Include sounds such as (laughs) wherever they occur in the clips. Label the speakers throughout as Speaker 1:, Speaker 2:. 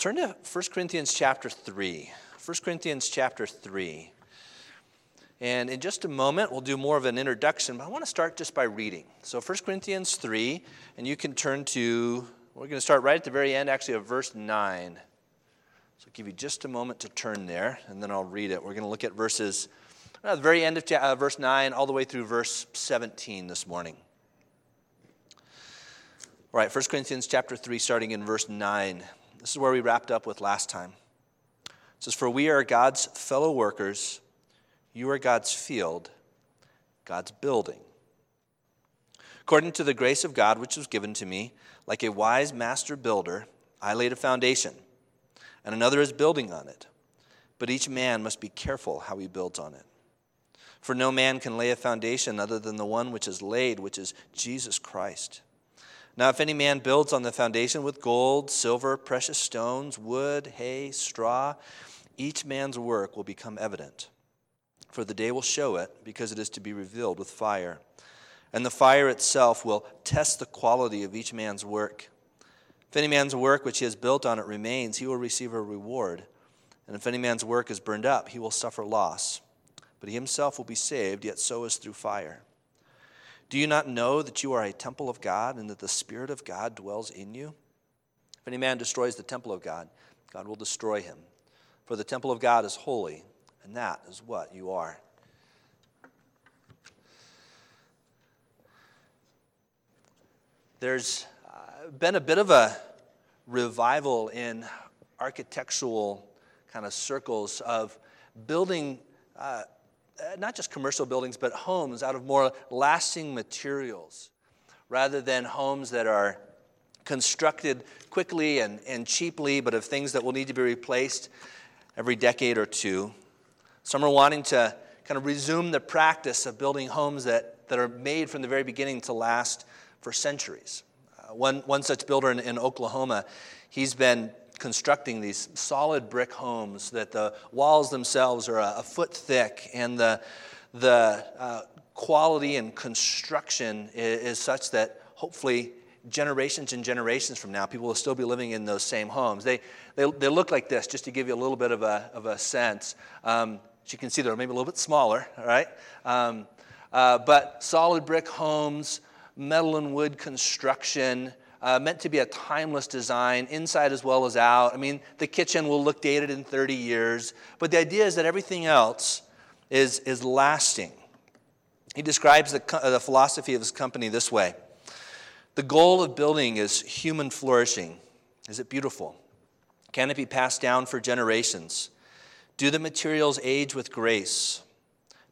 Speaker 1: Turn to 1 Corinthians chapter 3. 1 Corinthians chapter 3. And in just a moment, we'll do more of an introduction, but I want to start just by reading. So 1 Corinthians 3, and you can turn to, we're going to start right at the very end, actually, of verse 9. So I'll give you just a moment to turn there, and then I'll read it. We're going to look at verses, the very end of uh, verse 9, all the way through verse 17 this morning. All right, 1 Corinthians chapter 3, starting in verse 9. This is where we wrapped up with last time. It says, For we are God's fellow workers, you are God's field, God's building. According to the grace of God which was given to me, like a wise master builder, I laid a foundation, and another is building on it. But each man must be careful how he builds on it. For no man can lay a foundation other than the one which is laid, which is Jesus Christ. Now, if any man builds on the foundation with gold, silver, precious stones, wood, hay, straw, each man's work will become evident. For the day will show it, because it is to be revealed with fire. And the fire itself will test the quality of each man's work. If any man's work which he has built on it remains, he will receive a reward. And if any man's work is burned up, he will suffer loss. But he himself will be saved, yet so is through fire. Do you not know that you are a temple of God and that the Spirit of God dwells in you? If any man destroys the temple of God, God will destroy him. For the temple of God is holy, and that is what you are. There's been a bit of a revival in architectural kind of circles of building. Uh, uh, not just commercial buildings, but homes out of more lasting materials rather than homes that are constructed quickly and, and cheaply, but of things that will need to be replaced every decade or two. Some are wanting to kind of resume the practice of building homes that, that are made from the very beginning to last for centuries. Uh, one, one such builder in, in Oklahoma, he's been constructing these solid brick homes that the walls themselves are a, a foot thick and the, the uh, quality and construction is, is such that hopefully generations and generations from now, people will still be living in those same homes. They, they, they look like this, just to give you a little bit of a, of a sense. Um, as you can see, they're maybe a little bit smaller, all right? Um, uh, but solid brick homes, metal and wood construction, uh, meant to be a timeless design, inside as well as out. I mean, the kitchen will look dated in 30 years, but the idea is that everything else is, is lasting. He describes the, the philosophy of his company this way The goal of building is human flourishing. Is it beautiful? Can it be passed down for generations? Do the materials age with grace?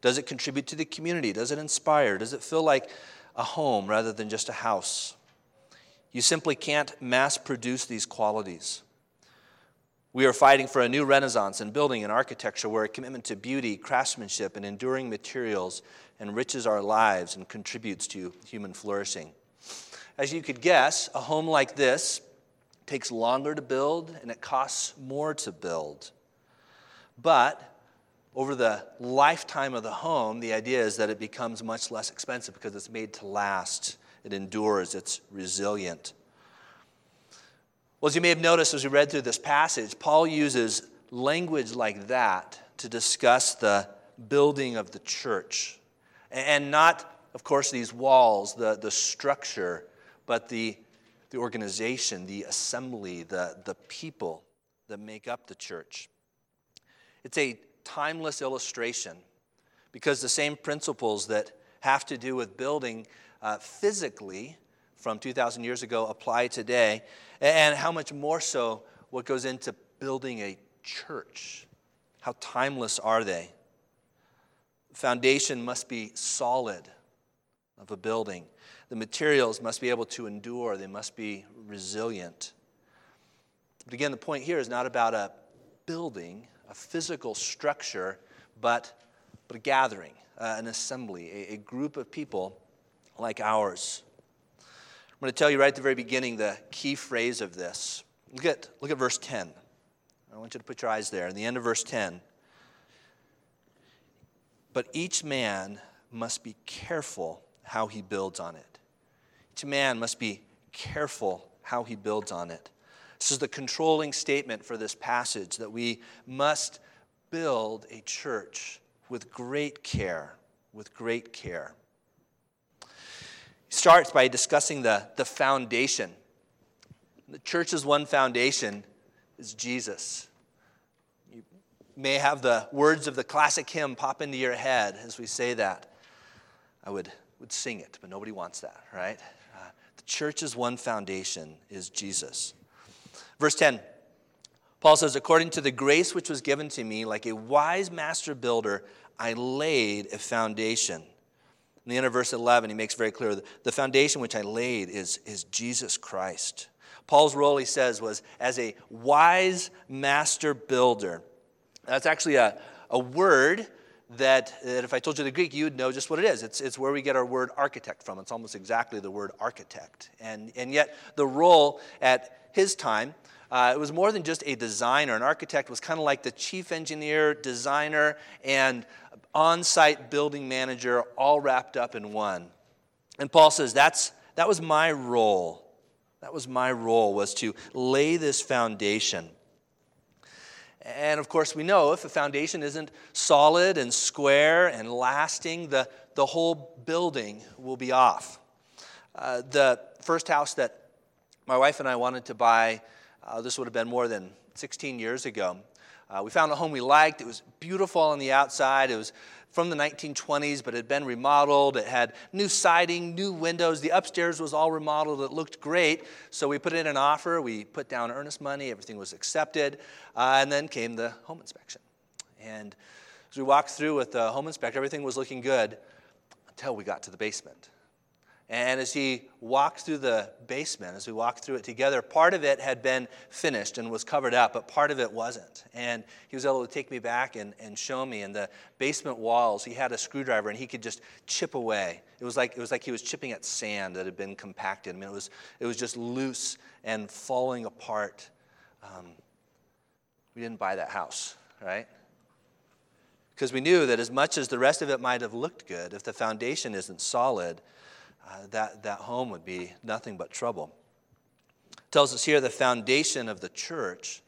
Speaker 1: Does it contribute to the community? Does it inspire? Does it feel like a home rather than just a house? You simply can't mass produce these qualities. We are fighting for a new renaissance in building and architecture where a commitment to beauty, craftsmanship, and enduring materials enriches our lives and contributes to human flourishing. As you could guess, a home like this takes longer to build and it costs more to build. But over the lifetime of the home, the idea is that it becomes much less expensive because it's made to last it endures, it's resilient. Well, as you may have noticed as we read through this passage, Paul uses language like that to discuss the building of the church. And not, of course, these walls, the, the structure, but the, the organization, the assembly, the, the people that make up the church. It's a timeless illustration because the same principles that have to do with building uh, physically from 2,000 years ago apply today, and how much more so what goes into building a church. How timeless are they? Foundation must be solid of a building. The materials must be able to endure, they must be resilient. But again, the point here is not about a building, a physical structure, but, but a gathering, uh, an assembly, a, a group of people like ours. I'm going to tell you right at the very beginning the key phrase of this. Look at, look at verse 10. I want you to put your eyes there. In the end of verse 10. But each man must be careful how he builds on it. Each man must be careful how he builds on it. This is the controlling statement for this passage that we must build a church with great care, with great care. Starts by discussing the, the foundation. The church's one foundation is Jesus. You may have the words of the classic hymn pop into your head as we say that. I would, would sing it, but nobody wants that, right? Uh, the church's one foundation is Jesus. Verse 10 Paul says, According to the grace which was given to me, like a wise master builder, I laid a foundation. In the end of verse 11, he makes very clear the foundation which I laid is, is Jesus Christ. Paul's role, he says, was as a wise master builder. That's actually a, a word that, that if I told you the Greek, you'd know just what it is. It's, it's where we get our word architect from. It's almost exactly the word architect. And, and yet, the role at his time, uh, it was more than just a designer. An architect was kind of like the chief engineer, designer, and on site building manager all wrapped up in one. And Paul says, That's, that was my role. That was my role, was to lay this foundation. And of course, we know if a foundation isn't solid and square and lasting, the, the whole building will be off. Uh, the first house that my wife and I wanted to buy, uh, this would have been more than 16 years ago. Uh, we found a home we liked. It was beautiful on the outside. It was from the 1920s, but it had been remodeled. It had new siding, new windows. The upstairs was all remodeled. It looked great. So we put in an offer. We put down earnest money. Everything was accepted. Uh, and then came the home inspection. And as we walked through with the home inspector, everything was looking good until we got to the basement. And as he walked through the basement, as we walked through it together, part of it had been finished and was covered up, but part of it wasn't. And he was able to take me back and, and show me. In the basement walls, he had a screwdriver and he could just chip away. It was like, it was like he was chipping at sand that had been compacted. I mean, it was, it was just loose and falling apart. Um, we didn't buy that house, right? Because we knew that as much as the rest of it might have looked good, if the foundation isn't solid, uh, that, that home would be nothing but trouble. It tells us here the foundation of the church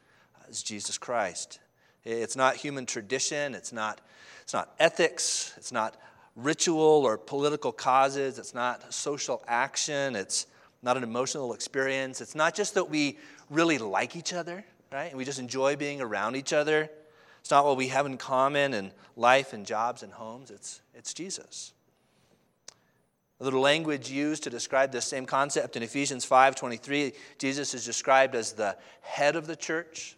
Speaker 1: is Jesus Christ. It's not human tradition, it's not, it's not ethics, it's not ritual or political causes, it's not social action, it's not an emotional experience. It's not just that we really like each other, right? And we just enjoy being around each other. It's not what we have in common in life and jobs and homes. It's, it's Jesus. The language used to describe this same concept in Ephesians 5:23, Jesus is described as the head of the church.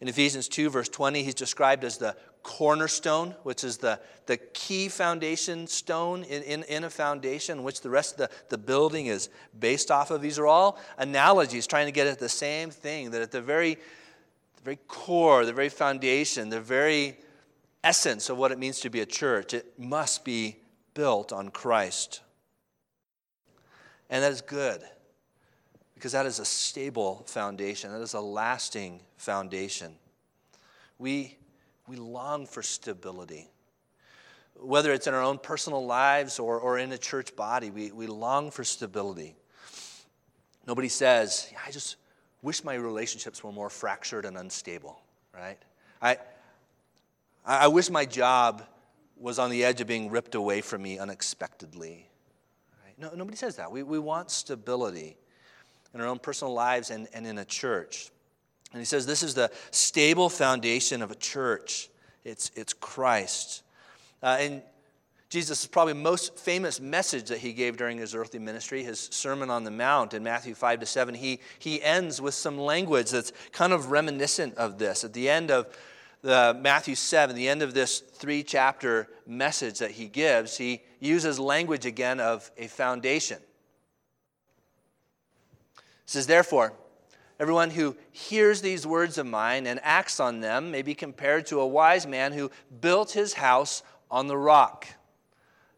Speaker 1: In Ephesians 2, verse 20, he's described as the cornerstone, which is the, the key foundation stone in, in, in a foundation, which the rest of the, the building is based off of. These are all analogies trying to get at the same thing that at the very, the very core, the very foundation, the very essence of what it means to be a church, it must be built on Christ. And that is good because that is a stable foundation, that is a lasting foundation. We, we long for stability. Whether it's in our own personal lives or, or in a church body, we, we long for stability. Nobody says, I just wish my relationships were more fractured and unstable, right? I, I wish my job was on the edge of being ripped away from me unexpectedly. Right? No, nobody says that. We, we want stability in our own personal lives and, and in a church. And he says this is the stable foundation of a church. It's, it's Christ. Uh, and Jesus' probably most famous message that he gave during his earthly ministry, his Sermon on the Mount in Matthew 5 to 7, he, he ends with some language that's kind of reminiscent of this. At the end of the Matthew 7, the end of this three chapter message that he gives, he uses language again of a foundation. He says, Therefore, everyone who hears these words of mine and acts on them may be compared to a wise man who built his house on the rock.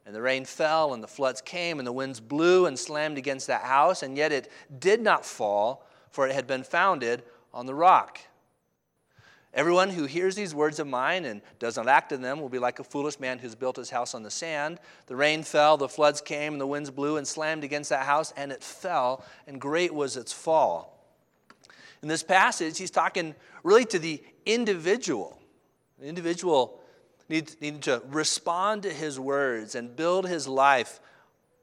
Speaker 1: And the rain fell, and the floods came, and the winds blew and slammed against that house, and yet it did not fall, for it had been founded on the rock. Everyone who hears these words of mine and does not act on them will be like a foolish man who's built his house on the sand. The rain fell, the floods came, and the winds blew and slammed against that house, and it fell, and great was its fall. In this passage, he's talking really to the individual. The individual needs, needs to respond to his words and build his life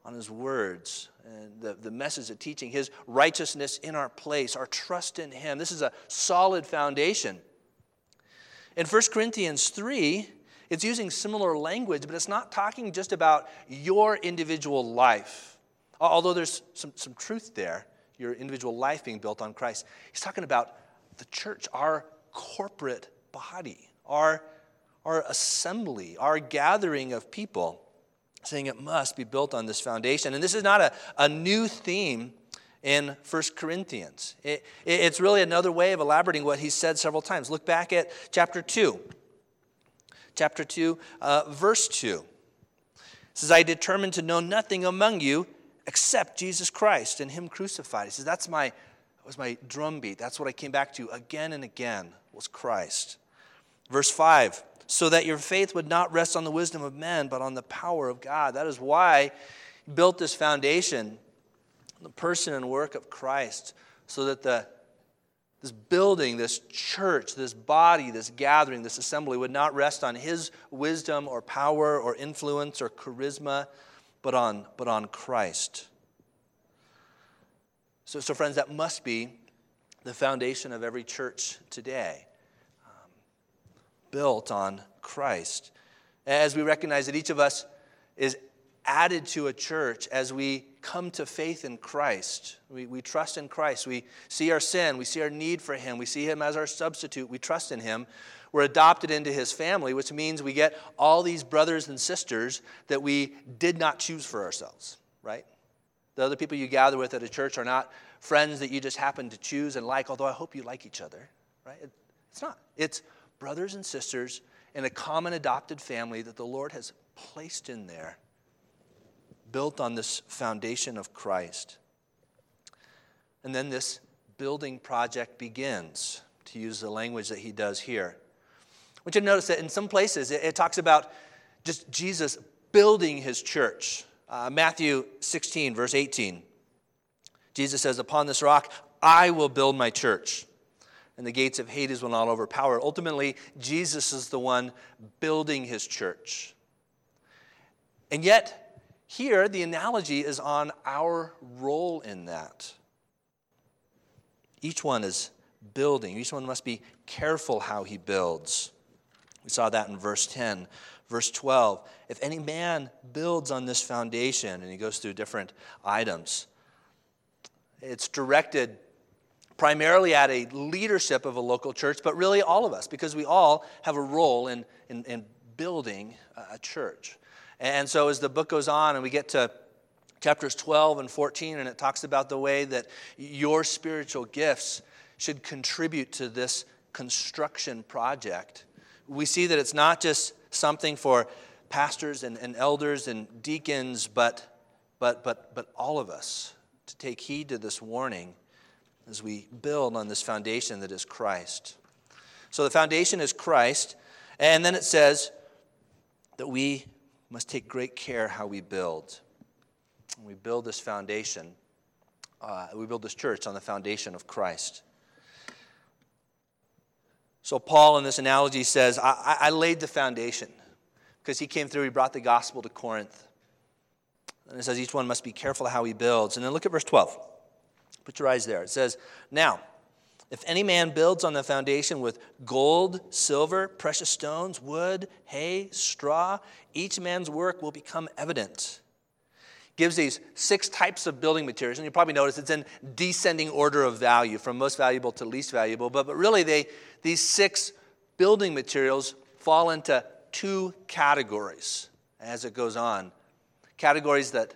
Speaker 1: on his words and the, the message of teaching, his righteousness in our place, our trust in him. This is a solid foundation. In 1 Corinthians 3, it's using similar language, but it's not talking just about your individual life, although there's some, some truth there, your individual life being built on Christ. He's talking about the church, our corporate body, our, our assembly, our gathering of people, saying it must be built on this foundation. And this is not a, a new theme in 1 Corinthians. It, it, it's really another way of elaborating what he said several times. Look back at chapter 2 chapter 2, uh, verse 2. It says, I determined to know nothing among you except Jesus Christ and Him crucified. He says, That's my, that was my drumbeat. That's what I came back to again and again was Christ. Verse 5 so that your faith would not rest on the wisdom of men, but on the power of God. That is why he built this foundation, the person and work of Christ, so that the this building, this church, this body, this gathering, this assembly would not rest on his wisdom or power or influence or charisma, but on, but on Christ. So, so, friends, that must be the foundation of every church today, um, built on Christ. As we recognize that each of us is added to a church as we come to faith in Christ. We, we trust in Christ. We see our sin. We see our need for Him. We see Him as our substitute. We trust in Him. We're adopted into His family, which means we get all these brothers and sisters that we did not choose for ourselves, right? The other people you gather with at a church are not friends that you just happen to choose and like, although I hope you like each other, right? It's not. It's brothers and sisters in a common adopted family that the Lord has placed in there built on this foundation of Christ. And then this building project begins, to use the language that he does here. I want you to notice that in some places it, it talks about just Jesus building his church. Uh, Matthew 16, verse 18. Jesus says, Upon this rock I will build my church, and the gates of Hades will not overpower. Ultimately, Jesus is the one building his church. And yet, here, the analogy is on our role in that. Each one is building, each one must be careful how he builds. We saw that in verse 10. Verse 12 if any man builds on this foundation, and he goes through different items, it's directed primarily at a leadership of a local church, but really all of us, because we all have a role in, in, in building a church. And so as the book goes on and we get to chapters 12 and 14, and it talks about the way that your spiritual gifts should contribute to this construction project, we see that it's not just something for pastors and, and elders and deacons, but, but, but, but all of us to take heed to this warning as we build on this foundation that is Christ. So the foundation is Christ, and then it says that we must take great care how we build. We build this foundation, uh, we build this church on the foundation of Christ. So, Paul in this analogy says, I, I laid the foundation because he came through, he brought the gospel to Corinth. And it says each one must be careful how he builds. And then look at verse 12. Put your eyes there. It says, Now, if any man builds on the foundation with gold, silver, precious stones, wood, hay, straw, each man's work will become evident. Gives these six types of building materials, and you probably notice it's in descending order of value from most valuable to least valuable. But, but really, they, these six building materials fall into two categories as it goes on categories that,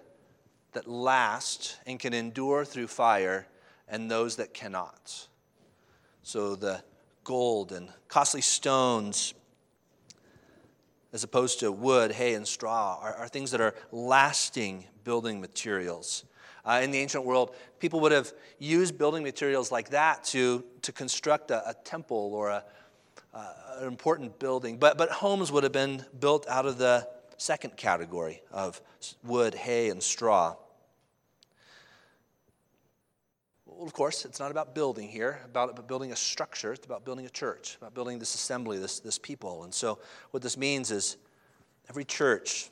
Speaker 1: that last and can endure through fire, and those that cannot. So the gold and costly stones, as opposed to wood, hay, and straw, are, are things that are lasting building materials. Uh, in the ancient world, people would have used building materials like that to, to construct a, a temple or a, uh, an important building. But, but homes would have been built out of the second category of wood, hay, and straw. Well, of course, it's not about building here, about building a structure. It's about building a church, about building this assembly, this, this people. And so, what this means is every church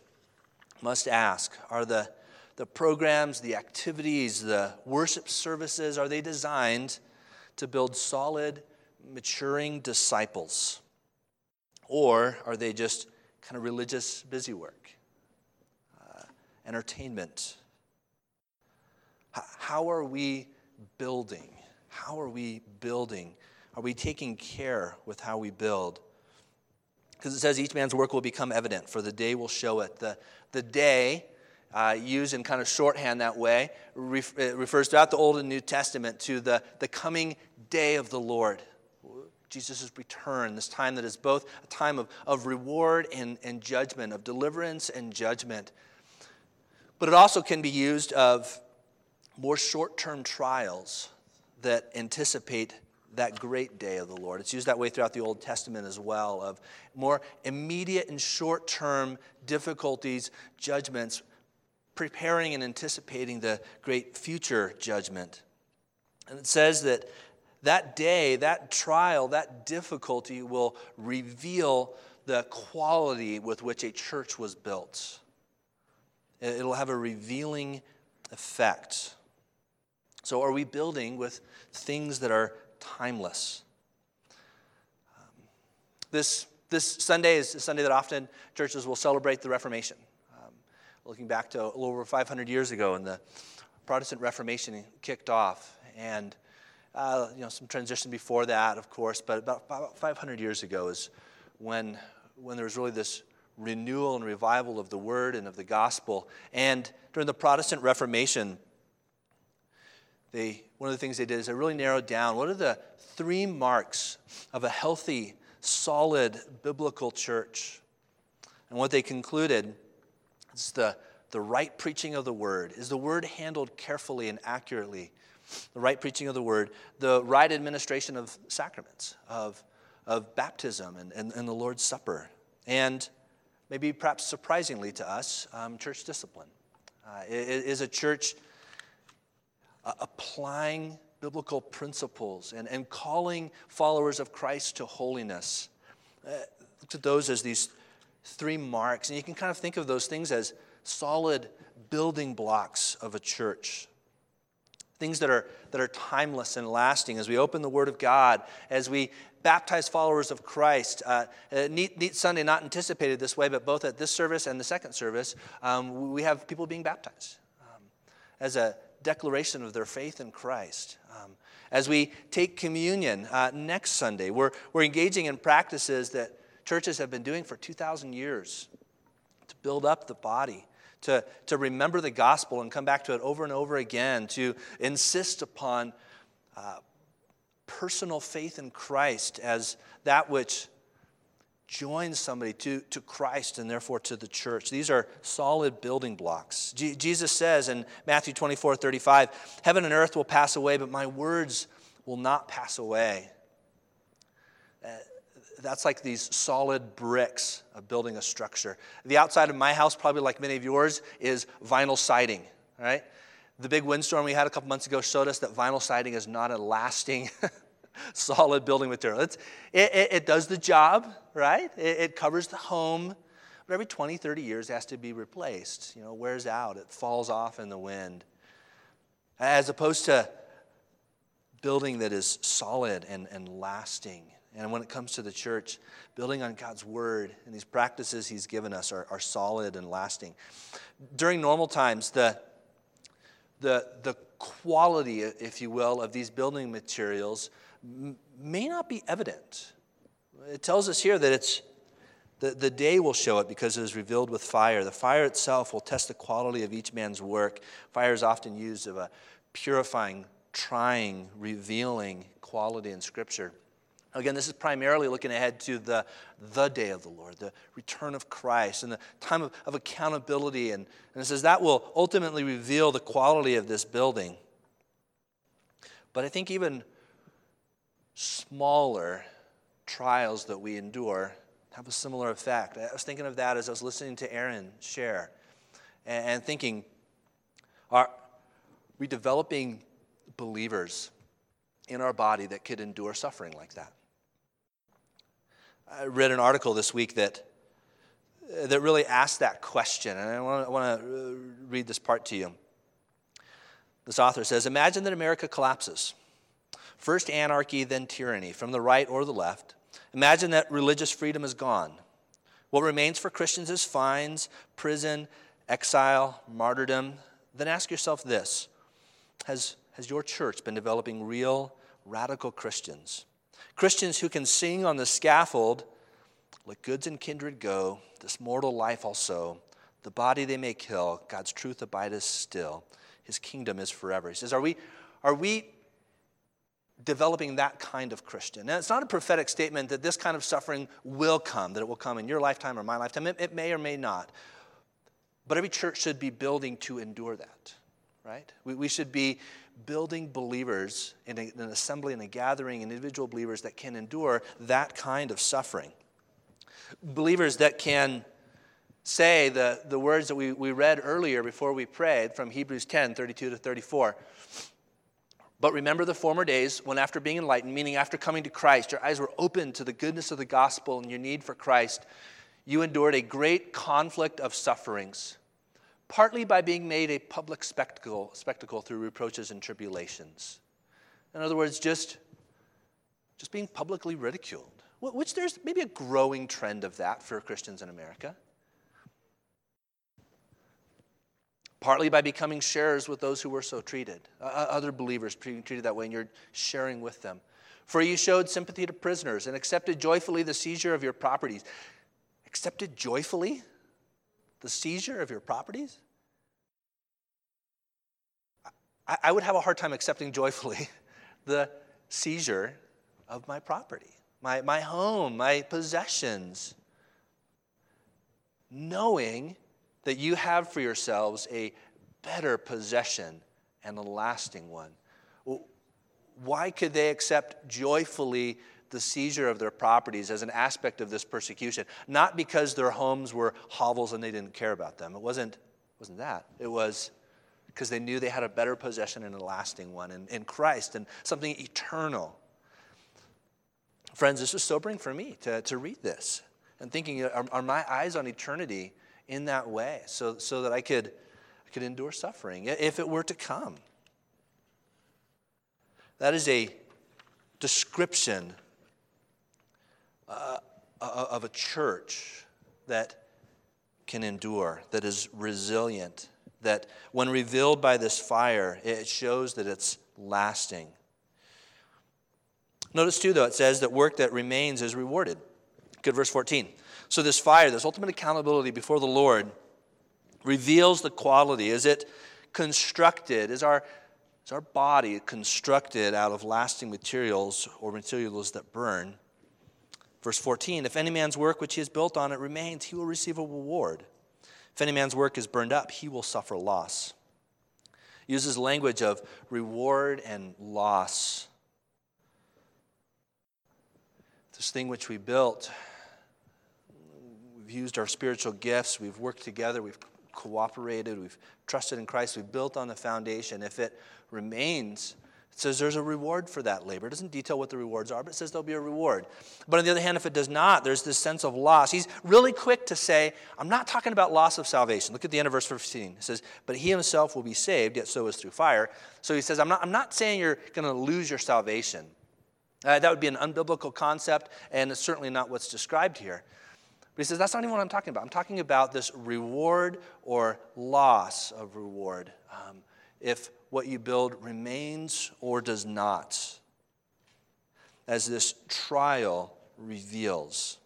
Speaker 1: must ask are the, the programs, the activities, the worship services, are they designed to build solid, maturing disciples? Or are they just kind of religious busy work, uh, entertainment? H- how are we building? How are we building? Are we taking care with how we build? Because it says each man's work will become evident, for the day will show it. The, the day, uh, used in kind of shorthand that way, ref, refers throughout the Old and New Testament to the, the coming day of the Lord. Jesus' return, this time that is both a time of, of reward and, and judgment, of deliverance and judgment. But it also can be used of more short term trials that anticipate that great day of the Lord. It's used that way throughout the Old Testament as well, of more immediate and short term difficulties, judgments, preparing and anticipating the great future judgment. And it says that that day, that trial, that difficulty will reveal the quality with which a church was built. It'll have a revealing effect. So, are we building with things that are timeless? Um, this, this Sunday is a Sunday that often churches will celebrate the Reformation. Um, looking back to a little over 500 years ago, when the Protestant Reformation kicked off, and uh, you know some transition before that, of course, but about, about 500 years ago is when, when there was really this renewal and revival of the Word and of the gospel. And during the Protestant Reformation, they, one of the things they did is they really narrowed down what are the three marks of a healthy, solid biblical church. And what they concluded is the, the right preaching of the word. Is the word handled carefully and accurately? The right preaching of the word, the right administration of sacraments, of, of baptism and, and, and the Lord's Supper, and maybe perhaps surprisingly to us, um, church discipline. Uh, is a church uh, applying biblical principles and, and calling followers of Christ to holiness. Uh, look at those as these three marks. And you can kind of think of those things as solid building blocks of a church. Things that are, that are timeless and lasting as we open the Word of God, as we baptize followers of Christ. Uh, uh neat, neat Sunday, not anticipated this way, but both at this service and the second service, um, we have people being baptized um, as a declaration of their faith in Christ. Um, as we take communion uh, next Sunday, we're, we're engaging in practices that churches have been doing for 2,000 years to build up the body, to, to remember the gospel and come back to it over and over again, to insist upon uh, personal faith in Christ as that which joins somebody to, to Christ and therefore to the church. These are solid building blocks. G- Jesus says in Matthew 24 35, Heaven and earth will pass away, but my words will not pass away. Uh, that's like these solid bricks of building a structure. The outside of my house, probably like many of yours, is vinyl siding, right? The big windstorm we had a couple months ago showed us that vinyl siding is not a lasting (laughs) (laughs) solid building material. It, it, it, does the job, right? It, it, covers the home, but every 20, 30 years it has to be replaced. You know, wears out, it falls off in the wind. As opposed to building that is solid and, and lasting. And when it comes to the church, building on God's word and these practices He's given us are, are solid and lasting. During normal times, the, the, the quality, if you will, of these building materials may not be evident. It tells us here that it's the, the day will show it because it is revealed with fire. The fire itself will test the quality of each man's work. Fire is often used of a purifying, trying, revealing quality in Scripture. Again, this is primarily looking ahead to the, the day of the Lord, the return of Christ, and the time of, of accountability. And, and it says that will ultimately reveal the quality of this building. But I think even smaller trials that we endure have a similar effect. I was thinking of that as I was listening to Aaron share and, thinking, are we developing believers in our body that could endure suffering like that. I read an article this week that, that really asked that question, and I want, I want to uh, read this part to you. This author says Imagine that America collapses. First anarchy, then tyranny, from the right or the left. Imagine that religious freedom is gone. What remains for Christians is fines, prison, exile, martyrdom. Then ask yourself this Has, has your church been developing real, radical Christians? Christians who can sing on the scaffold, let goods and kindred go, this mortal life also. The body they may kill, God's truth abideth still. His kingdom is forever. He says, Are we, are we developing that kind of Christian. And it's not a prophetic statement that this kind of suffering will come, that it will come in your lifetime or my lifetime. It, it may or may not. But every church should be building to endure that, right? We, we should be building believers in a, an assembly and a gathering, individual believers that can endure that kind of suffering. Believers that can say the, the words that we, we read earlier before we prayed from Hebrews 10 32 to 34. But remember the former days when, after being enlightened, meaning after coming to Christ, your eyes were opened to the goodness of the gospel and your need for Christ, you endured a great conflict of sufferings, partly by being made a public spectacle, spectacle through reproaches and tribulations. In other words, just, just being publicly ridiculed, which there's maybe a growing trend of that for Christians in America. Partly by becoming sharers with those who were so treated, other believers being treated that way, and you're sharing with them. For you showed sympathy to prisoners and accepted joyfully the seizure of your properties. Accepted joyfully the seizure of your properties? I, I would have a hard time accepting joyfully (laughs) the seizure of my property, my, my home, my possessions, knowing that you have for yourselves a better possession and a lasting one. Why could they accept joyfully the seizure of their properties as an aspect of this persecution? Not because their homes were hovels and they didn't care about them. It wasn't, wasn't that. It was because they knew they had a better possession and a lasting one in, in Christ and something eternal. Friends, this was sobering for me to, to read this and thinking, are, are my eyes on eternity in that way so, so that I could, I could endure suffering if it were to come. That is a description uh, of a church that can endure, that is resilient, that when revealed by this fire, it shows that it's lasting. Notice too, though, it says that work that remains is rewarded. Good, verse 14. So, this fire, this ultimate accountability before the Lord, reveals the quality. Is it constructed? Is our, is our body constructed out of lasting materials or materials that burn? Verse 14 If any man's work which he has built on it remains, he will receive a reward. If any man's work is burned up, he will suffer loss. uses language of reward and loss. This thing which we built used our spiritual gifts. We've worked together. We've cooperated. We've trusted in Christ. We've built on the foundation. If it remains, it says there's a reward for that labor. It doesn't detail what the rewards are, but it says there'll be a reward. But on the other hand, if it does not, there's this sense of loss. He's really quick to say, I'm not talking about loss of salvation. Look at the end of verse 15. It says, But he himself will be saved, yet so is through fire. So he says, I'm not, I'm not saying you're going to lose your salvation. Uh, that would be an unbiblical concept, and it's certainly not what's described here. But he says, that's not even what I'm talking about. I'm talking about this reward or loss of reward. Um, if what you build remains or does not, as this trial reveals.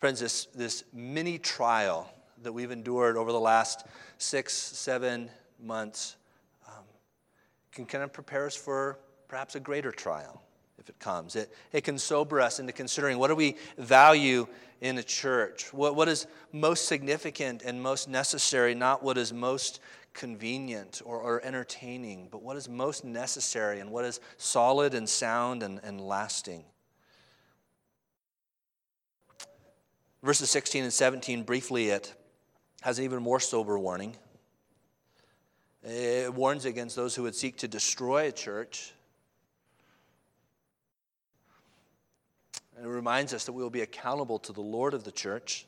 Speaker 1: Friends, this, this mini trial that we've endured over the last six, seven months um, can kind of prepare us for perhaps a greater trial if it comes. It, it can sober us into considering what do we value in a church? What, what is most significant and most necessary, not what is most convenient or, or entertaining, but what is most necessary and what is solid and sound and, and lasting. Verses 16 and 17, briefly, it has an even more sober warning. It warns against those who would seek to destroy a church. And it reminds us that we will be accountable to the Lord of the church.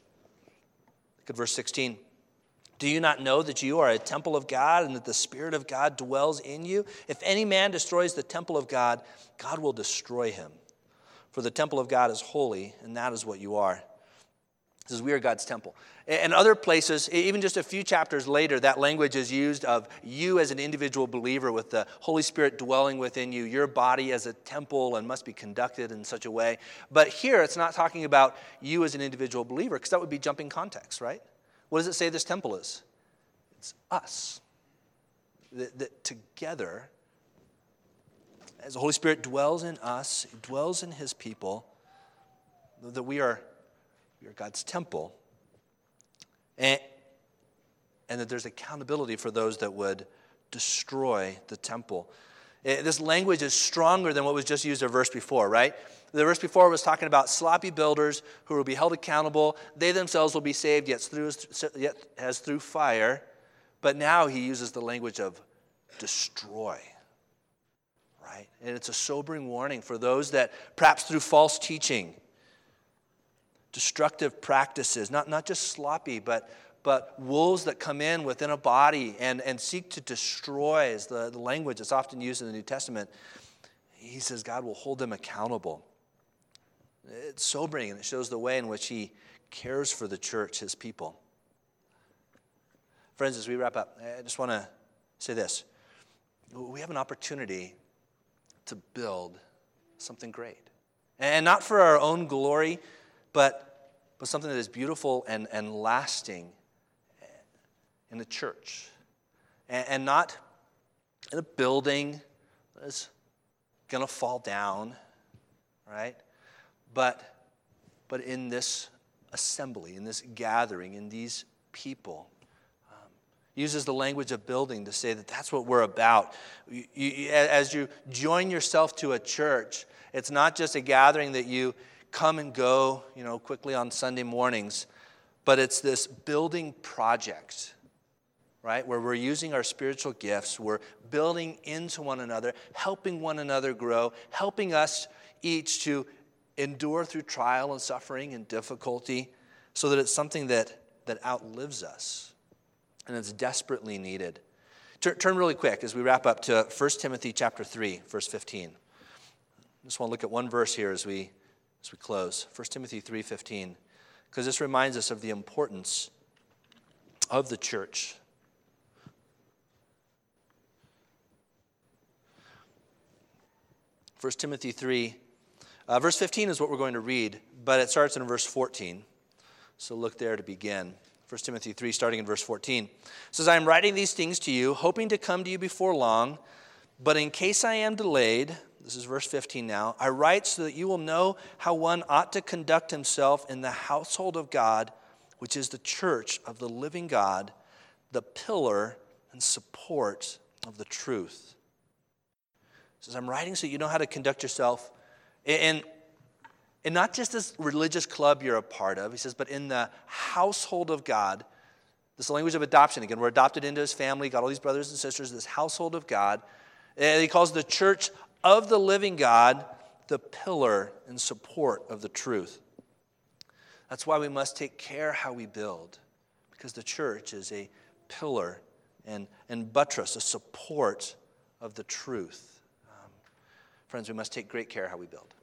Speaker 1: Look at verse 16. Do you not know that you are a temple of God and that the Spirit of God dwells in you? If any man destroys the temple of God, God will destroy him. For the temple of God is holy, and that is what you are. It says, We are God's temple. And other places, even just a few chapters later, that language is used of you as an individual believer with the Holy Spirit dwelling within you, your body as a temple and must be conducted in such a way. But here, it's not talking about you as an individual believer, because that would be jumping context, right? What does it say this temple is? It's us. That, that together, as the Holy Spirit dwells in us, dwells in His people, that we are, we are God's temple and, and that there's accountability for those that would destroy the temple. Eh, this language is stronger than what was just used a verse before, right? The verse before was talking about sloppy builders who will be held accountable. They themselves will be saved, yet, through, yet as through fire. But now he uses the language of destroy, right? And it's a sobering warning for those that perhaps through false teaching, destructive practices, not, not just sloppy, but, but wolves that come in within a body and, and seek to destroy, is the, the language that's often used in the New Testament. He says God will hold them accountable. It's sobering and it shows the way in which He cares for the church, His people. Friends, as we wrap up, I just want to say this. We have an opportunity to build something great. And not for our own glory, but, but something that is beautiful and, and lasting in the church. And, and not in a building that's going to fall down, right? But, but in this assembly, in this gathering, in these people. Um, uses the language of building to say that that's what we're about. You, you, as you join yourself to a church, it's not just a gathering that you come and go, you know, quickly on Sunday mornings, but it's this building project, right? Where we're using our spiritual gifts, we're building into one another, helping one another grow, helping us each to endure through trial and suffering and difficulty so that it's something that, that outlives us and it's desperately needed. Turn, really quick as we wrap up to 1 Timothy chapter 3, verse 15. I just want to look at one verse here as we as we close. 1 timothy 3.15 because this reminds us of the importance of the church. 1 timothy 3 uh, verse 15 is what we're going to read but it starts in verse 14 so look there to begin. 1 timothy 3 starting in verse 14 says i am writing these things to you hoping to come to you before long but in case i am delayed this is verse 15 now. I write so that you will know how one ought to conduct himself in the household of God, which is the church of the living God, the pillar and support of the truth. He says, I'm writing so you know how to conduct yourself in, in not just this religious club you're a part of, he says, but in the household of God. This language of adoption. Again, we're adopted into his family, got all these brothers and sisters, this household of God. And he calls the church of the living God, the pillar and support of the truth. That's why we must take care how we build, because the church is a pillar and, and buttress, a support of the truth. Um, friends, we must take great care how we build.